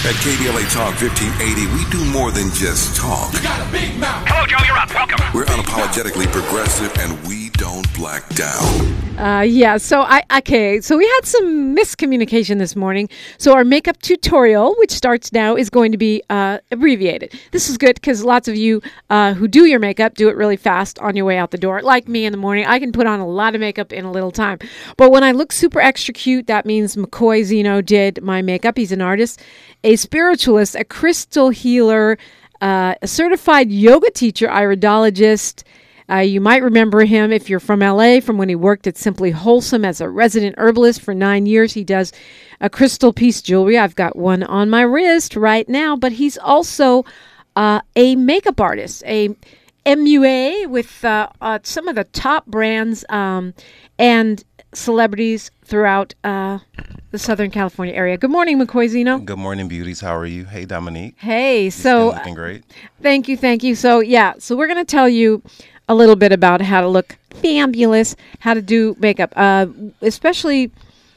At KBLA Talk 1580, we do more than just talk. You got a big mouth. Hello, Joe. You're up. Welcome. We're unapologetically progressive and we don't black down. Uh, yeah, so I okay, so we had some miscommunication this morning. So our makeup tutorial, which starts now, is going to be uh, abbreviated. This is good because lots of you uh, who do your makeup do it really fast on your way out the door. Like me in the morning, I can put on a lot of makeup in a little time. But when I look super extra cute, that means MkCoi Zeno did my makeup. He's an artist, a spiritualist, a crystal healer, uh, a certified yoga teacher, iridologist. Uh, you might remember him if you're from LA from when he worked at Simply Wholesome as a resident herbalist for nine years. He does a crystal peace jewelry. I've got one on my wrist right now, but he's also uh, a makeup artist, a MUA with uh, uh, some of the top brands um, and celebrities throughout uh, the Southern California area. Good morning, MkCoi Zeno. Good morning, beauties. How are you? Hey, Dominique. Hey, so looking great. Thank you, thank you. So yeah, so we're gonna tell you a little bit about how to look fabulous, how to do makeup, uh, especially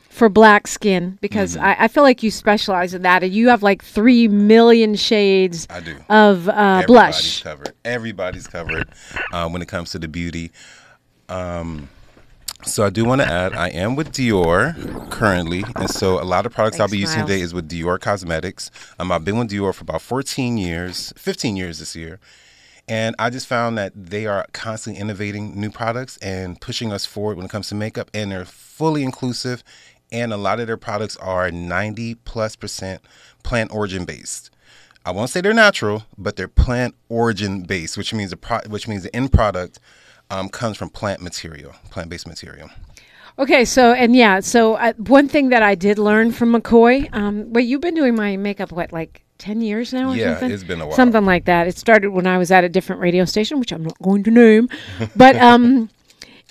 for black skin, because Mm-hmm. I, I feel like you specialize in that, and you have like three million shades I do. of uh, Everybody's blush. covered. Everybody's covered um, when it comes to the beauty. Um, so I do want to add, I am with Dior currently, and so a lot of products I'll Thanks, be using Miles. today is with Dior Cosmetics. Um, I've been with Dior for about 14 years, 15 years this year, and I just found that they are constantly innovating new products and pushing us forward when it comes to makeup, and they're fully inclusive, and a lot of their products are 90 plus percent plant origin based. I won't say they're natural, but they're plant origin based, which means the pro- which means the end product um, comes from plant material, plant based material. Okay, so and yeah, so uh, one thing that I did learn from MkCoi, um, wait, you've been doing my makeup what like ten years now? Or Yeah, something? it's been a while. Something like that. It started when I was at a different radio station, which I'm not going to name, but um.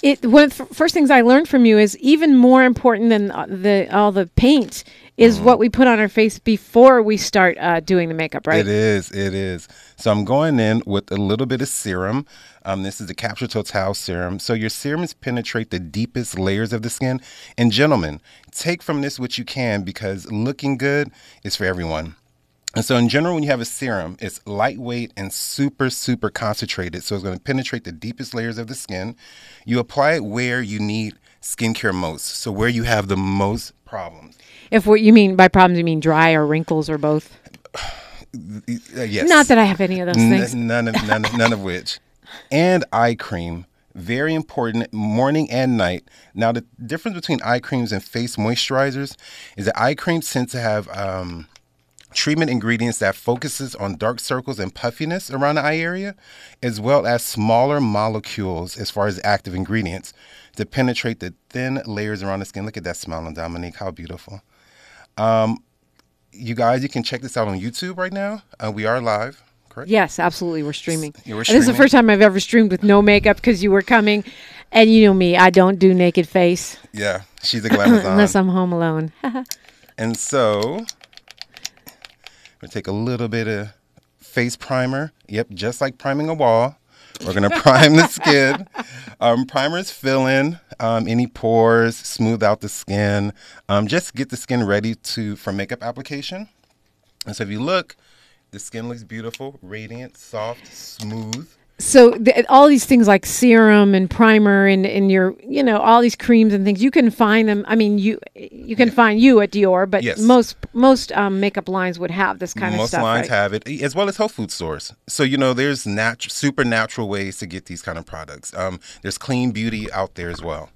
It one of the first things I learned from you is even more important than uh, the all the paint is Mm-hmm. what we put on our face before we start uh, doing the makeup, right? It is, it is. So I'm going in with a little bit of serum. Um, this is the Capture Totale serum. So your serums penetrate the deepest layers of the skin. And gentlemen, take from this what you can because looking good is for everyone. And so, in general, when you have a serum, it's lightweight and super, super concentrated. So, it's going to penetrate the deepest layers of the skin. You apply it where you need skincare most. So, where you have the most problems. If what you mean by problems, you mean dry or wrinkles or both. Uh, yes. Not that I have any of those N- things. none of none, of- none of which. And eye cream, very important, morning and night. Now, the difference between eye creams and face moisturizers is that eye creams tend to have um, treatment ingredients that focuses on dark circles and puffiness around the eye area, as well as smaller molecules as far as active ingredients to penetrate the thin layers around the skin. Look at that smile on Dominique, how beautiful. Um, you guys, you can check this out on YouTube right now. Uh, we are live, correct? Yes, absolutely. We're streaming. Were And This is the first time I've ever streamed with no makeup because you were coming. And you know me, I don't do naked face Yeah, she's a glamazon. unless I'm home alone. and so, we take a little bit of face primer. Yep, just like priming a wall. We're gonna prime the skin. Um, primers fill in um, any pores, smooth out the skin, um, just get the skin ready to for makeup application. And so, if you look, the skin looks beautiful, radiant, soft, smooth. So th- all these things like serum and primer and, and your, you know, all these creams and things, you can find them. I mean, you you can find you at Dior, but Yes. most most um, makeup lines would have this kind of stuff Most lines right? have it, as well as health food stores. So you know, there's natu- supernatural ways to get these kind of products. Um, there's clean beauty out there as well.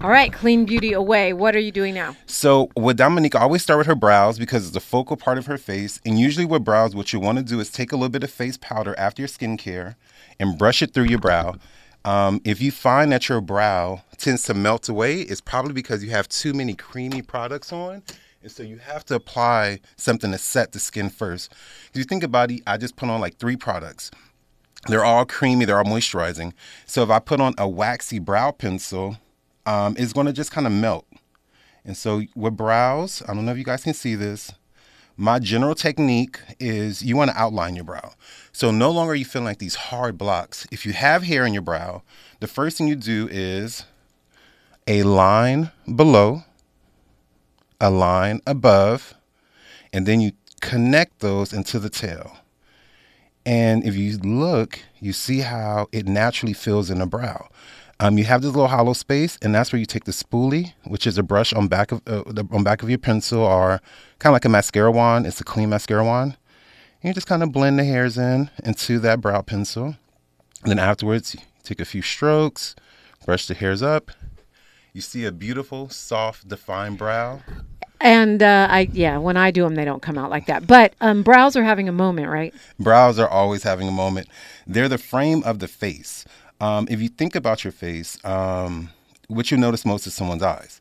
All right, clean beauty away. What are you doing now? So with Dominique, I always start with her brows because it's the focal part of her face. And usually with brows, what you want to do is take a little bit of face powder after your skincare and brush it through your brow. Um, if you find that your brow tends to melt away, it's probably because you have too many creamy products on. And so you have to apply something to set the skin first. If you think about it, I just put on like three products. They're all creamy, they're all moisturizing. So if I put on a waxy brow pencil, um, it's going to just kind of melt. And so with brows, I don't know if you guys can see this. My general technique is you want to outline your brow. So no longer are you feeling like these hard blocks. If you have hair in your brow, the first thing you do is a line below, a line above, and then you connect those into the tail. And if you look, you see how it naturally fills in the brow. Um, you have this little hollow space, and that's where you take the spoolie, which is a brush on back of uh, the, on back of your pencil, or kind of like a mascara wand. It's a clean mascara wand. And you just kind of blend the hairs in into that brow pencil. And then afterwards, you take a few strokes, brush the hairs up. You see a beautiful, soft, defined brow. And uh, I, yeah, when I do them, they don't come out like that. But um, brows are having a moment, right? Brows are always having a moment. They're the frame of the face. Um, if you think about your face, um, what you notice most is someone's eyes.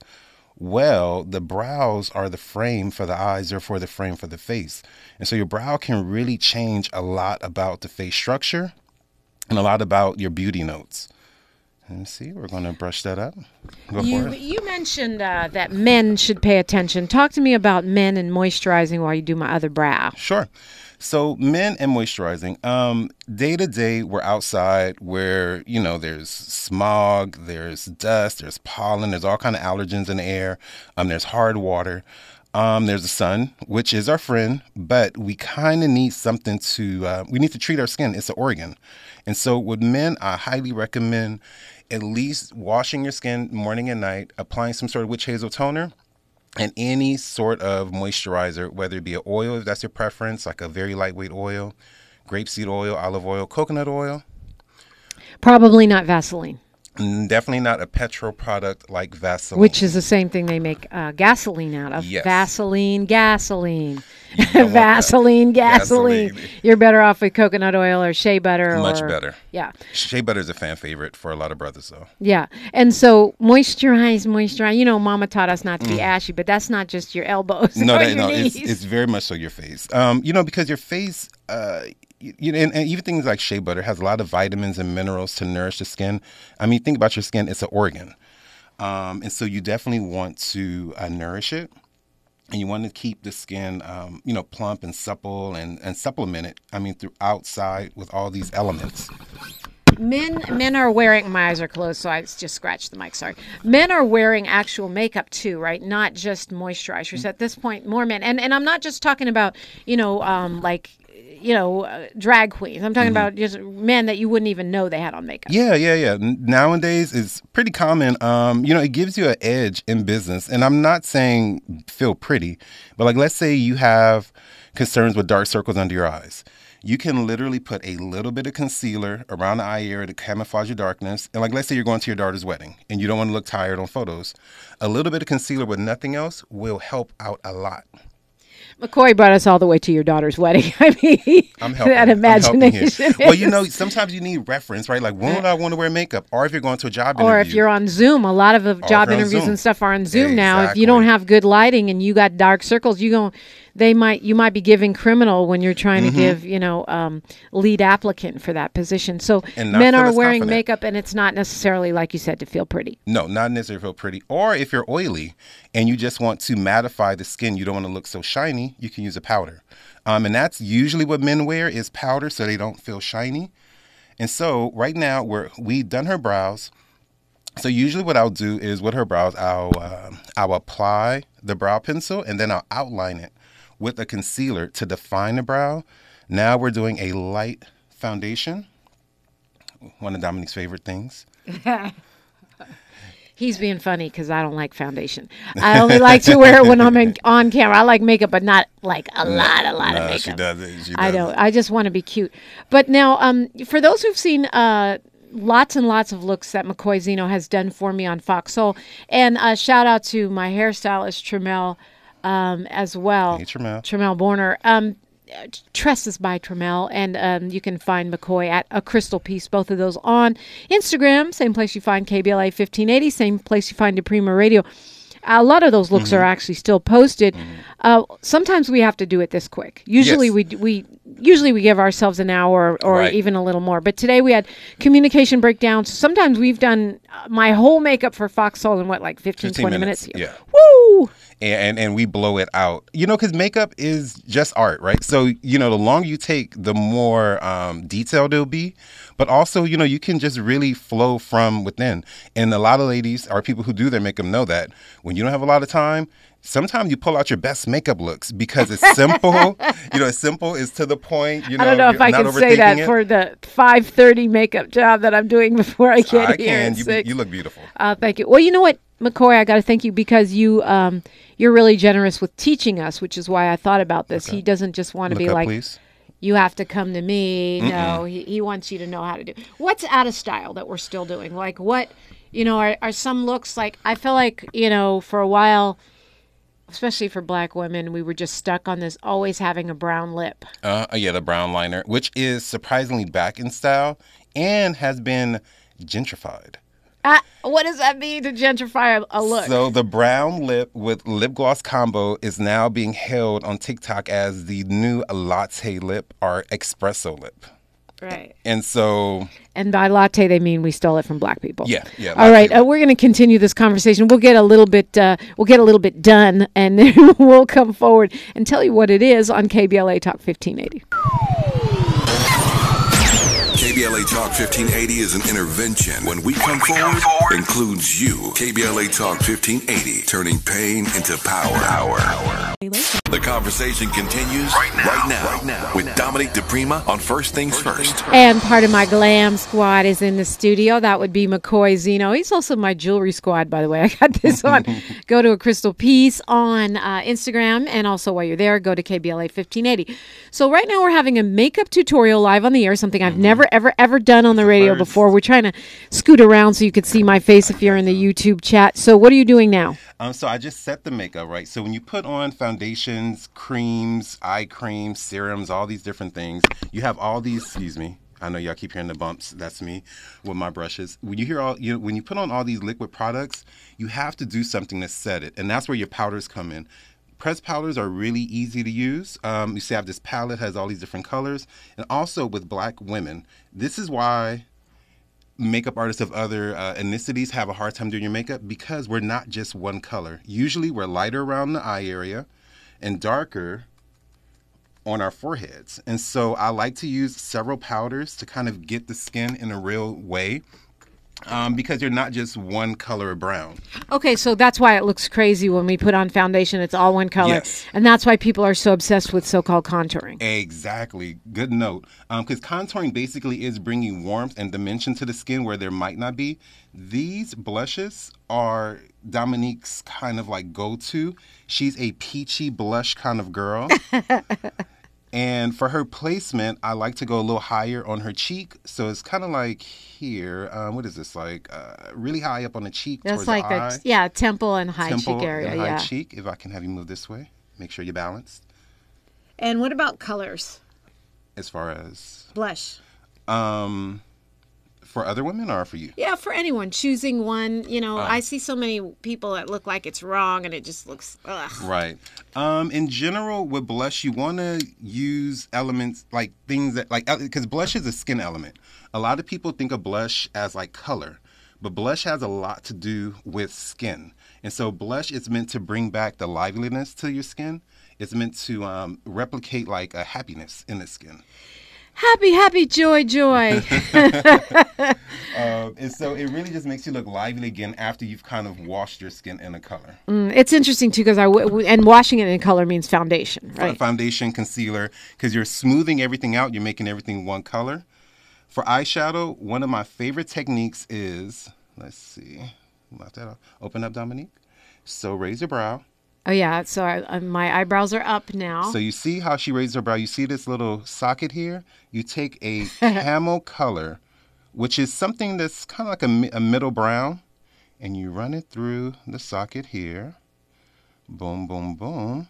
Well, the brows are the frame for the eyes, therefore the frame for the face. And so your brow can really change a lot about the face structure and a lot about your beauty notes. Let me see. We're going to brush that up. Go You, for it. you mentioned uh, that men should pay attention. Talk to me about men and moisturizing while you do my other brow. Sure. So men and moisturizing. Um, day to day, we're outside where you know there's smog, there's dust, there's pollen, there's all kind of allergens in the air. Um, there's hard water. Um, there's the sun, which is our friend, but we kind of need something to. Uh, we need to treat our skin. It's an organ, and so with men, I highly recommend at least washing your skin morning and night, applying some sort of witch hazel toner and any sort of moisturizer, whether it be an oil, if that's your preference, like a very lightweight oil, grapeseed oil, olive oil, coconut oil. Probably not Vaseline, Mm, Definitely not a petrol product like Vaseline. which is the same thing they make uh, gasoline out of. Yes. Vaseline, gasoline. Don't want that. Vaseline, gasoline. Gasoline. You're better off with coconut oil or shea butter. much or, better. Yeah. Shea butter is a fan favorite for a lot of brothers, though. Yeah. And so moisturize, moisturize. You know, mama taught us not to be ashy, but that's not just your elbows. Mm. No, or that, your no, it's, knees. it's very much so your face. Um, you know, because your face, uh, you know, and, and even things like shea butter has a lot of vitamins and minerals to nourish the skin. I mean, think about your skin; it's an organ, um, and so you definitely want to uh, nourish it, and you want to keep the skin, um, you know, plump and supple and and supplement it. I mean, through outside with all these elements. Men men are wearing my eyes are closed, so I just scratched the mic. Sorry. Men are wearing actual makeup too, right? Not just moisturizers. At this point, more men, and and I'm not just talking about you know um, like you know uh, drag queens. I'm talking about just men that you wouldn't even know they had on makeup. Yeah, yeah, yeah. Nowadays, it's pretty common. Um, you know, it gives you an edge in business. And I'm not saying feel pretty, but like, let's say you have concerns with dark circles under your eyes. You can literally put a little bit of concealer around the eye area to camouflage your darkness. And like, let's say you're going to your daughter's wedding and you don't want to look tired on photos. A little bit of concealer with nothing else will help out a lot. MkCoi brought us all the way to your daughter's wedding. I mean, I'm helping. that I'm helping imagination. Well, you know, sometimes you need reference, right? Like, when would I want to wear makeup? Or if you're going to a job or interview. if you're on Zoom, a lot of job interviews Zoom. and stuff are on Zoom now. If you don't have good lighting and you got dark circles, you go, they might you might be giving criminal when you're trying Mm-hmm. to give you know um, lead applicant for that position. So men are wearing confident. makeup, and it's not necessarily like you said to feel pretty. No, not necessarily feel pretty. Or if you're oily and you just want to mattify the skin, you don't want to look so shiny, you can use a powder. Um, and that's usually what men wear is powder so they don't feel shiny. And so right now we're we done her brows. So usually what I'll do is with her brows, I'll um I'll apply the brow pencil and then I'll outline it with a concealer to define the brow. Now we're doing a light foundation. One of Dominique's favorite things. He's being funny because I don't like foundation. I only like to wear it when I'm in, on camera. I like makeup, but not like a lot, a lot of makeup. she doesn't. She I doesn't. don't. I just want to be cute. But now, um, for those who've seen uh, lots and lots of looks that MkCoi Zeno has done for me on Fox Soul, and uh, shout out to my hairstylist Tremel um, as well. Hey, Tremel. Tremel Borner. Um, Tresses by Tremel, and um, you can find MkCoi at a Crystal Peace. Both of those on Instagram, same place you find KBLA 1580, same place you find DiPrima Radio. A lot of those looks Mm-hmm. are actually still posted. Uh, sometimes we have to do it this quick. Usually Yes. we we usually we give ourselves an hour or Right. even a little more. But today we had communication breakdowns. Sometimes we've done uh, my whole makeup for Fox Soul in what like 15, 15 20 minutes, minutes. yeah. Woo! And, and we blow it out. You know, because makeup is just art, right? So you know, the longer you take, the more um, detailed it'll be. But also, you know, you can just really flow from within. And a lot of ladies or people who do their makeup know that when you don't have a lot of time, sometimes you pull out your best makeup looks because it's simple. you know, it's simple, it's to the point. You know, I don't know if I can say that it. for the 5:30 makeup job that I'm doing before I get I here. can. You, six. you look beautiful. Uh, thank you. Well, you know what, MkCoi, I got to thank you because you um, you're really generous with teaching us, which is why I thought about this. He doesn't just want to be up, like, please. you have to come to me. No, he, he wants you to know how to do. What's out of style that we're still doing? Like what, you know, are, are some looks like, I feel like, you know, for a while, especially for black women, we were just stuck on this always having a brown lip. Uh, yeah, the brown liner, which is surprisingly back in style and has been gentrified. Ah, what does that mean to gentrify a, a look? So the brown lip with lip gloss combo is now being held on TikTok as the new latte lip or espresso lip. right. And so, And by latte, they mean we stole it from black people. yeah, yeah. All right, uh, we're going to continue this conversation. We'll get a little bit, uh, we'll get a little bit done, and then we'll come forward and tell you what it is on KBLA Talk 1580. KBLA Talk 1580 is an intervention. When we come forward, includes you. KBLA Talk 1580, turning pain into power. Power. The conversation continues right now, right now, with Dominique DiPrima on First Things First. And part of my glam squad is in the studio. That would be MkCoi Zeno. He's also my jewelry squad, by the way. I got this on. go to a crystal peace on uh, Instagram, and also while you're there, go to KBLA 1580. So right now we're having a makeup tutorial live on the air, something I've never, ever, ever done on the radio first. before. We're trying to scoot around so you could see my face if you're in the YouTube chat. So what are you doing now? Um, so I just set the makeup right. So when you put on foundations, creams, eye creams, serums, all these different things, you have all these. Excuse me. I know y'all keep hearing the bumps. That's me with my brushes. When you hear all, you when you put on all these liquid products, you have to do something to set it, and that's where your powders come in. Pressed powders are really easy to use. Um, you see, I have this palette has all these different colors, and also with black women, this is why makeup artists of other uh, ethnicities have a hard time doing your makeup because we're not just one color. Usually, we're lighter around the eye area and darker on our foreheads. And so, I like to use several powders to kind of get the skin in a real way. Um, because you're not just one color of brown. Okay, so that's why it looks crazy when we put on foundation. It's all one color. Yes. And that's why people are so obsessed with so called contouring. Exactly. Good note. Because contouring basically is bringing warmth and dimension to the skin where there might not be. These blushes are Dominique's kind of like go to. She's a peachy blush kind of girl. and for her placement, I like to go a little higher on her cheek. So it's kind of like here. Um, what is this? Like uh, really high up on the cheek. That's towards like the a eye. yeah temple and high temple cheek area. and high yeah. cheek. If I can have you move this way, make sure you're balanced. And what about colors? As far as Blush. um, for other women or for you? Yeah, for anyone choosing one. You Uh. know, I see so many people that look like it's wrong, and it just looks. Ugh. Right. Um, in general, with blush, you want to use elements like things that like because blush is a skin element. A lot of people think of blush as like color, but blush has a lot to do with skin. And so blush is meant to bring back the liveliness to your skin. It's meant to um, replicate like a happiness in the skin. Happy, happy, joy, joy. Um, and so it really just makes you look lively again after you've kind of washed your skin in a color. Mm, it's interesting too because I w- w- and washing it in color means foundation, right? foundation, concealer, because you're smoothing everything out. You're making everything one color. For eyeshadow, one of my favorite techniques is let's see, left that off. Open up, Dominique. So raise your brow. Oh yeah. So I, uh, my eyebrows are up now. So you see how she raised her brow. You see this little socket here. You take a camel color, which is something that's kind of like a, a middle brown, and you run it through the socket here. Boom, boom, boom.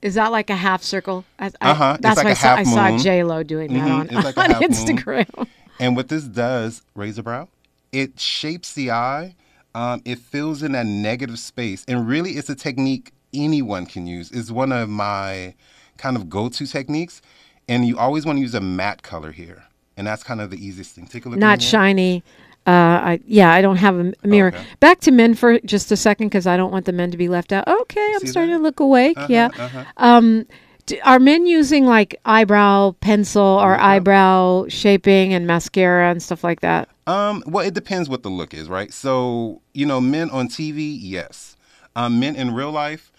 Is that like a half circle? I, Uh-huh. That's like why I a saw, half I saw. J Lo doing that Mhm. on, It's like on half moon. Instagram. And what this does, razor brow, it shapes the eye. Um, it fills in that negative space, and really, it's a technique anyone can use. It's one of my kind of go-to techniques, and you always want to use a matte color here, and that's kind of the easiest thing. Take a look. Not shiny. Uh, I yeah, I don't have a mirror. Okay. Back to men for just a second because I don't want the men to be left out. Okay, I'm See starting that? to look awake. Uh-huh, yeah. uh-huh. Um, d- are men using like eyebrow pencil or eyebrow shaping and mascara and stuff like that? Um, well, it depends what the look is, right? So, you know, men on TV, yes. Um, men in real life,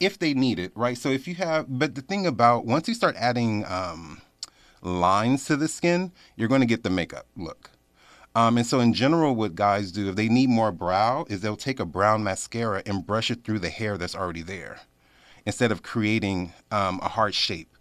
if they need it, right? So if you have, but the thing about once you start adding um, lines to the skin, you're going to get the makeup look. Um, and so, in general, what guys do if they need more brow is they'll take a brown mascara and brush it through the hair that's already there, instead of creating um, a hard shape.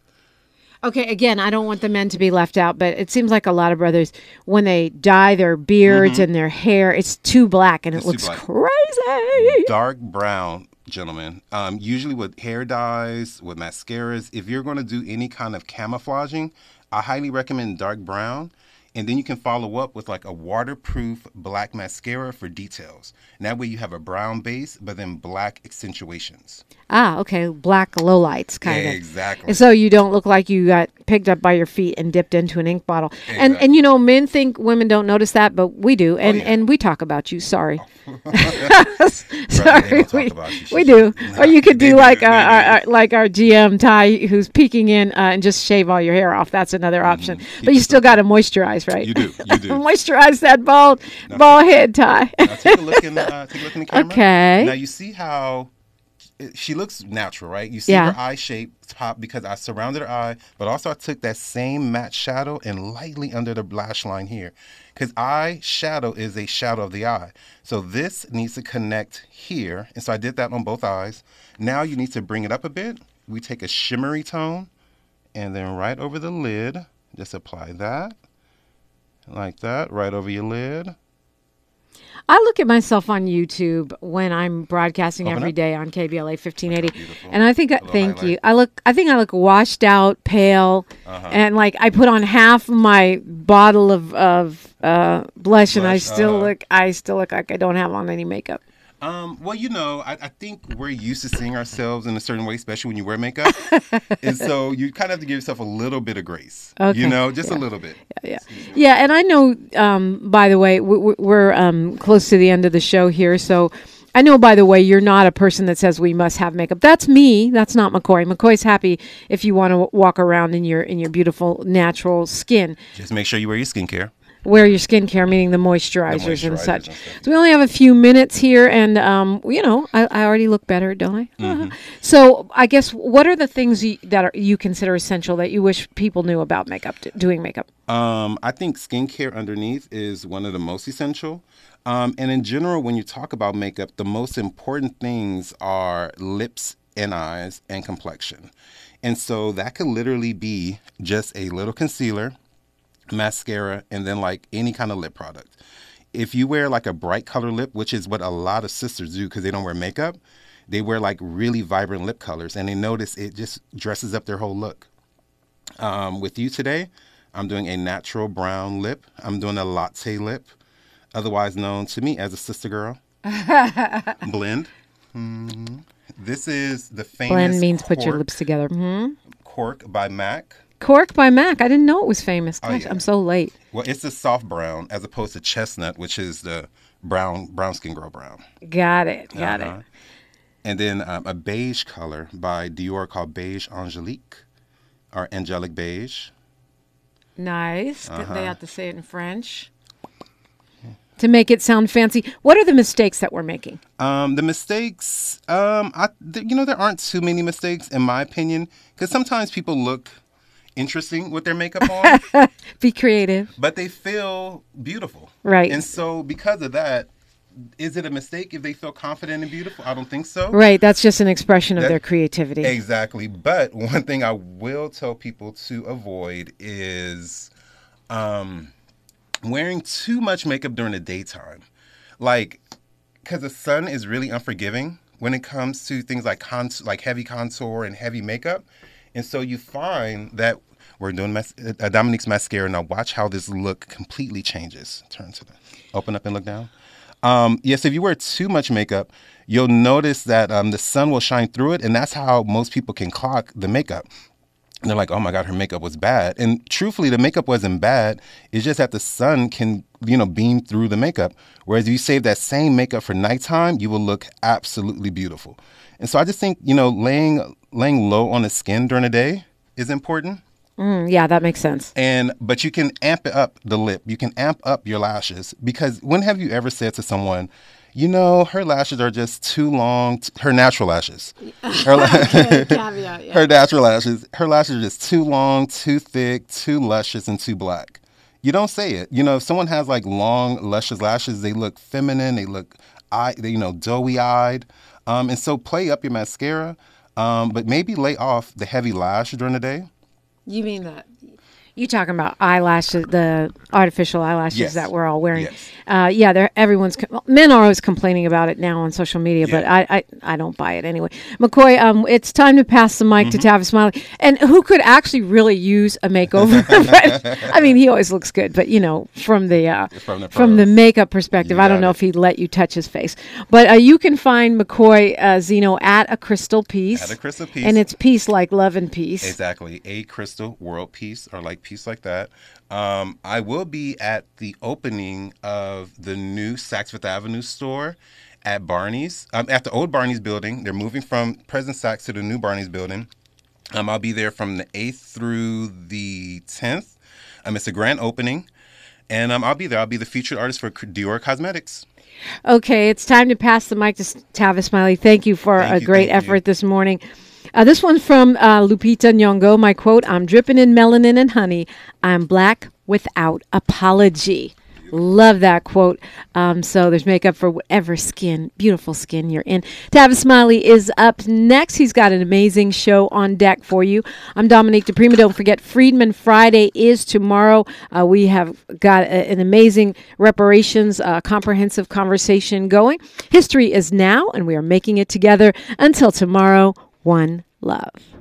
Okay, again, I don't want the men to be left out, but it seems like a lot of brothers, when they dye their beards and their hair, it's too black and Mm-hmm. it looks crazy. dark brown gentlemen um, usually with hair dyes with mascaras if you're going to do any kind of camouflaging i highly recommend dark brown and then you can follow up with like a waterproof black mascara for details and that way you have a brown base but then black accentuations Ah, okay, black lowlights kind of. Exactly. And so you don't look like you got picked up by your feet and dipped into an ink bottle. And and you know, men think women don't notice that, but we do. And Oh, yeah. and we talk about you. Sorry. Sorry, don't we, you. we do. or you could do do, like they our, our, do. our like our GM Ty, who's peeking in, uh, and just shave all your hair off. That's another option. But you still got to moisturize, right? Mm-hmm. You do, you do. moisturize that bald bald head, Ty. now take a look in the uh, take a look in the camera Okay. now you see how she looks natural, right? You see Yeah. her eye shape top because I surrounded her eye, but also I took that same matte shadow and lightly under the lash line here. Because eye shadow is a shadow of the eye. So this needs to connect here. And so I did that on both eyes. Now you need to bring it up a bit. We take a shimmery tone and then right over the lid, just apply that. Like that, right over your lid. I look at myself on YouTube when I'm broadcasting Open every up. day on KBLA 1580, and I think, little thank you. I look, I think I look washed out, pale, Uh-huh. and like I put on half my bottle of of uh, blush, and I still uh-huh. look, I still look like I don't have on any makeup. Um, well, you know, I, I think we're used to seeing ourselves in a certain way, especially when you wear makeup. and so you kind of have to give yourself a little bit of grace. Okay, You know, just a little bit. yeah yeah and i know um, by the way we- we- we're um, close to the end of the show here so i know by the way you're not a person that says we must have makeup that's me that's not MkCoi MkCoi's happy if you want to walk around in your in your beautiful natural skin Just make sure you wear your skincare. Wear your skincare, meaning the moisturizers, and moisturizers such. and. So we only have a few minutes here, and um, you know, I, I already look better, don't I? Mm-hmm. Uh-huh. So I guess what are the things you, that are, you consider essential that you wish people knew about makeup, doing makeup? Um, I think skincare underneath is one of the most essential. Um, and in general, when you talk about makeup, the most important things are lips and eyes and complexion. And so that could literally be just a little concealer, mascara, and then like any kind of lip product. If you wear like a bright color lip, which is what a lot of sisters do because they don't wear makeup, they wear like really vibrant lip colors and they notice it just dresses up their whole look. Um, with you today, I'm doing a natural brown lip. I'm doing a latte lip, otherwise known to me as a sister girl. Blend. Mhm. This is the famous Blend means put your lips together. hmm Cork by MAC. Cork by Mac. I didn't know it was famous. Gosh, Oh, yeah. I'm so late. Well, it's the soft brown as opposed to chestnut, which is the brown brown skin girl brown. Got it. Got Uh-huh. it. And then um, a beige color by Dior called Beige Angelique or Angelic Beige. Nice. Uh-huh. They have to say it in French to make it sound fancy. What are the mistakes that we're making? Um, the mistakes, um, I, th- you know, there aren't too many mistakes in my opinion, because sometimes people look interesting with their makeup on, Be creative. but they feel beautiful. Right. And so, because of that, is it a mistake if they feel confident and beautiful? I don't think so. Right. That's just an expression of That- their creativity. Exactly. But one thing I will tell people to avoid is um, wearing too much makeup during the daytime. Like, because the sun is really unforgiving when it comes to things like cont- like heavy contour and heavy makeup. And so you find that we're doing mas- uh, Dominique's mascara. Now, watch how this look completely changes. Turn to the open up and look down. Um, yes, if you wear too much makeup, you'll notice that um, the sun will shine through it, and that's how most people can clock the makeup. And they're like, "Oh my God, her makeup was bad." And truthfully, the makeup wasn't bad. It's just that the sun can, you know, beam through the makeup. Whereas if you save that same makeup for nighttime, you will look absolutely beautiful. And so I just think, you know, laying laying low on the skin during the day is important. Mm, yeah, that makes sense. And but you can amp up the lip. You can amp up your lashes because when have you ever said to someone, you know, her lashes are just too long. T- her natural lashes. Her, la- Okay, caveat, yeah. her natural lashes. Her lashes are just too long, too thick, too luscious, and too black. You don't say it. You know, if someone has like long, luscious lashes, they look feminine. They look, eye, they, you know, doughy eyed. Um, and so play up your mascara, um, but maybe lay off the heavy lash during the day. You mean that? You talking about eyelashes, the artificial eyelashes Yes. that we're all wearing? Yes. Uh, yeah, everyone's men are always complaining about it now on social media, but I, I I don't buy it anyway. MkCoi, um, it's time to pass the mic to Mm-hmm. Tavis Smiley, and who could actually really use a makeover? I mean, he always looks good, but you know, from the uh, From the from the makeup perspective, I don't know it. if he'd let you touch his face, but uh, you can find MkCoi uh, Zeno at a crystal peace, At a crystal peace. and it's peace like love and peace. Exactly. A crystal world piece or like piece like that. Um, I will be at the opening of the new Saks Fifth Avenue store at Barney's, um, at the old Barney's building. They're moving from present Saks to the new Barney's building. Um, I'll be there from the 8th through the 10th. Um, it's a grand opening. And um, I'll be there. I'll be the featured artist for Dior Cosmetics. Okay, it's time to pass the mic to Tavis Smiley. Thank you for Thank a you, great thank you. effort this morning. Uh, this one's from uh, Lupita Nyong'o. My quote: "I'm dripping in melanin and honey. I'm black without apology." Love that quote. Um, so there's makeup for whatever skin, beautiful skin you're in. Tavis Smiley is up next. He's got an amazing show on deck for you. I'm Dominique DiPrima. Don't forget, Friedman Friday is tomorrow. Uh, we have got a- an amazing reparations, uh, comprehensive conversation going. History is now, and we are making it together. Until tomorrow, one love.